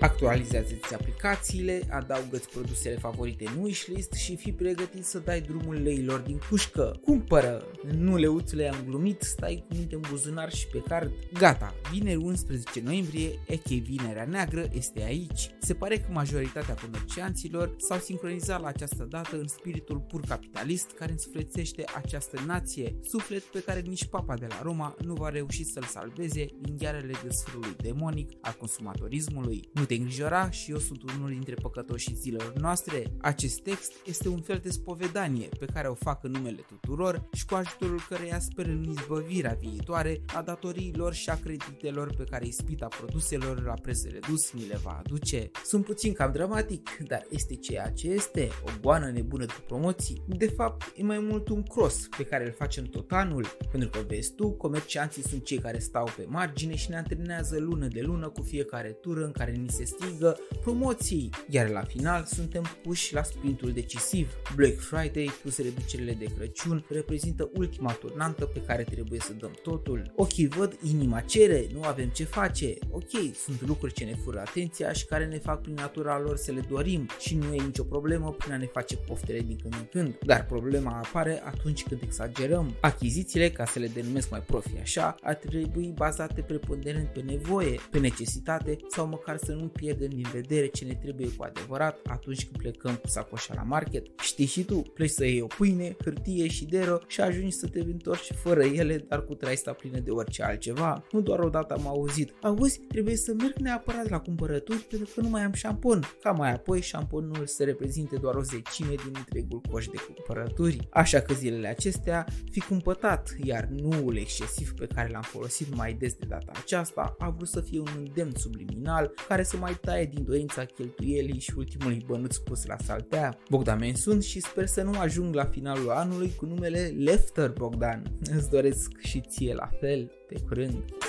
Actualizează-ți aplicațiile, adaugă-ți produsele favorite în wishlist și fii pregătit să dai drumul leilor din cușcă. Cumpără! Nu leuțule am glumit, stai cu minte în buzunar și pe card. Gata, vineri 11 noiembrie, eche Vinerea Neagră, este aici. Se pare că majoritatea comercianților s-au sincronizat la această dată în spiritul pur capitalist care însuflețește această nație, suflet pe care nici papa de la Roma nu va reuși să-l salveze din ghearele desfărului demonic al consumatorismului. Nu te îngrijora și eu sunt unul dintre păcătoșii zilelor noastre. Acest text este un fel de spovedanie pe care o fac în numele tuturor și cu ajutorul căreia sper în izbăvirea viitoare a datoriilor și a creditelor pe care ispita produselor la preț redus ni le va aduce. Sunt puțin cam dramatic, dar este ceea ce este, o goană nebună de promoții. De fapt, e mai mult un cross pe care îl facem tot anul, pentru că vezi tu, comercianții sunt cei care stau pe margine și ne antrenează lună de lună cu fiecare tură în care ni se strigă promoții, iar la final suntem puși la sprintul decisiv. Black Friday plus reducerile de Crăciun reprezintă ultima turnantă pe care trebuie să dăm totul. Ochii văd, inima cere, nu avem ce face. Ok, sunt lucruri ce ne fură atenția și care ne fac prin natura lor să le dorim și nu e nicio problemă prin a ne face poftele din când în când. Dar problema apare atunci când exagerăm. Achizițiile, ca să le denumesc mai profi așa, ar trebui bazate preponderent pe nevoie, pe necesitate sau măcar să nu pierdem din vedere ce ne trebuie cu adevărat atunci când plecăm cu sacoșa la market. Știi și tu, pleci să iei o pâine, hârtie și dero și ajungi să te întorci fără ele, dar cu traista plină de orice altceva. Nu doar odată am auzit, auzi, trebuie să merg neapărat la cumpărături pentru că nu mai am șampon. Ca mai apoi șamponul să reprezinte doar o zecime din întregul coș de cumpărături. Așa că zilele acestea fi cumpătat, iar nuul excesiv pe care l-am folosit mai des de data aceasta a vrut să fie un îndemn subliminal care să mai taie din dorința cheltuielii și ultimului bănuț pus la saltea. Bogdan sunt și sper să nu ajung la finalul anului cu numele Lefter Bogdan. Îți doresc și ție la fel. Pe curând!